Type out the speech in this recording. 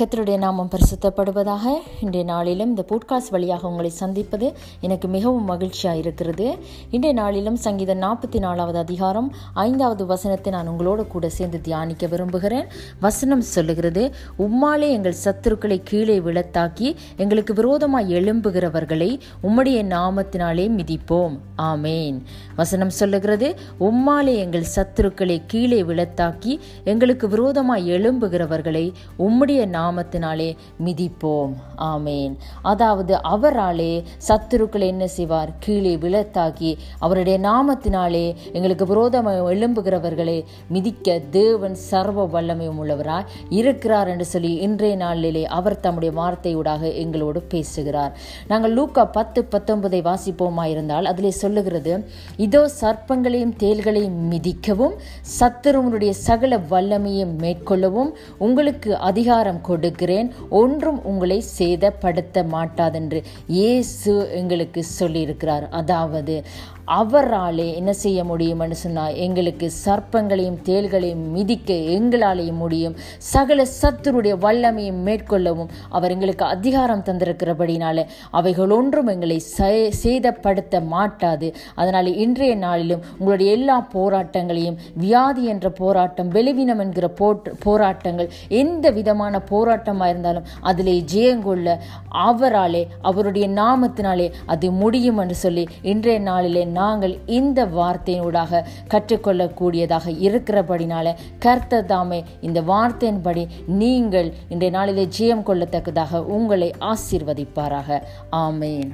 கத்தருடைய நாமம் பரிசுத்தப்படுவதாக இன்றைய நாளிலும் இந்த போட்காஸ்ட் வழியாக உங்களை சந்திப்பது எனக்கு மிகவும் மகிழ்ச்சியாக இருக்கிறது. இன்றைய நாளிலும் சங்கீதம் நாற்பத்தி நாலாவது அதிகாரம் ஐந்தாவது வசனத்தை நான் உங்களோட கூட சேர்ந்து தியானிக்க விரும்புகிறேன். வசனம் சொல்லுகிறது உம்மாலே எங்கள் சத்துருக்களை கீழே விழத்தாக்கி எங்களுக்கு விரோதமாக எழும்புகிறவர்களை உம்முடைய நாமத்தினாலே மிதிப்போம். ஆமேன். வசனம் சொல்லுகிறது உம்மாலே எங்கள் சத்துருக்களை கீழே விழத்தாக்கி எங்களுக்கு விரோதமாக எழும்புகிறவர்களை உம்முடைய நாம நாமத்தினாலே மிதிப்போம். ஆமேன். அதாவது அவராலே சத்துருக்கள் என்ன செய்வார்? கீழே விழத்தாக்கி அவருடைய நாமத்தினாலே எங்களுக்கு விரோதமாக எழும்புகிறவர்களை மிதிக்க தேவன் சர்வ வல்லமையும் உள்ளவராய் இருக்கிறார் என்று சொல்லி இன்றைய நாளிலே அவர் தம்முடைய வார்த்தையூடாக எங்களோடு பேசுகிறார். நாங்கள் லூக்கா பத்து பத்தொன்பதை வாசிப்போமாயிருந்தால் அதிலே சொல்லுகிறது இதோ சர்ப்பங்களையும் தேல்களையும் மிதிக்கவும் சத்துருவனுடைய சகல வல்லமையும் மேற்கொள்ளவும் உங்களுக்கு அதிகாரம் கொடுக்கிறேன். ஒன்றும் உங்களை சேதப்படுத்த மாட்டாதென்று இயேசு எங்களுக்கு சொல்லியிருக்கிறார். அதாவது அவராலே என்ன செய்ய முடியும்னு சொன்னால் எங்களுக்கு சர்ப்பங்களையும் தேள்களையும் மிதிக்க எங்களாலேயும் முடியும். சகல சத்துருடைய வல்லமையும் மேற்கொள்ளவும் அவர் எங்களுக்கு அதிகாரம் தந்திருக்கிறபடினால அவைகள் ஒன்றும் எங்களை சேதப்படுத்த மாட்டாது. அதனால் இன்றைய நாளிலும் உங்களுடைய எல்லா போராட்டங்களையும் வியாதி என்ற போராட்டம் வெளிவினம் என்கிற போராட்டங்கள் எந்த விதமான போராட்டமாக இருந்தாலும் அதிலே ஜெயங்கொள்ள அவராலே அவருடைய நாமத்தினாலே அது முடியும் என்று சொல்லி இன்றைய நாளிலே நாங்கள் இந்த வார்த்தையினூடாக கற்றுக்கொள்ளக்கூடியதாக இருக்கிறபடினால கர்த்த தாமே இந்த வார்த்தையின்படி நீங்கள் இன்றைய நாளிலே ஜெயம் கொள்ளத்தக்கதாக உங்களை ஆசீர்வதிப்பாராக. ஆமேன்.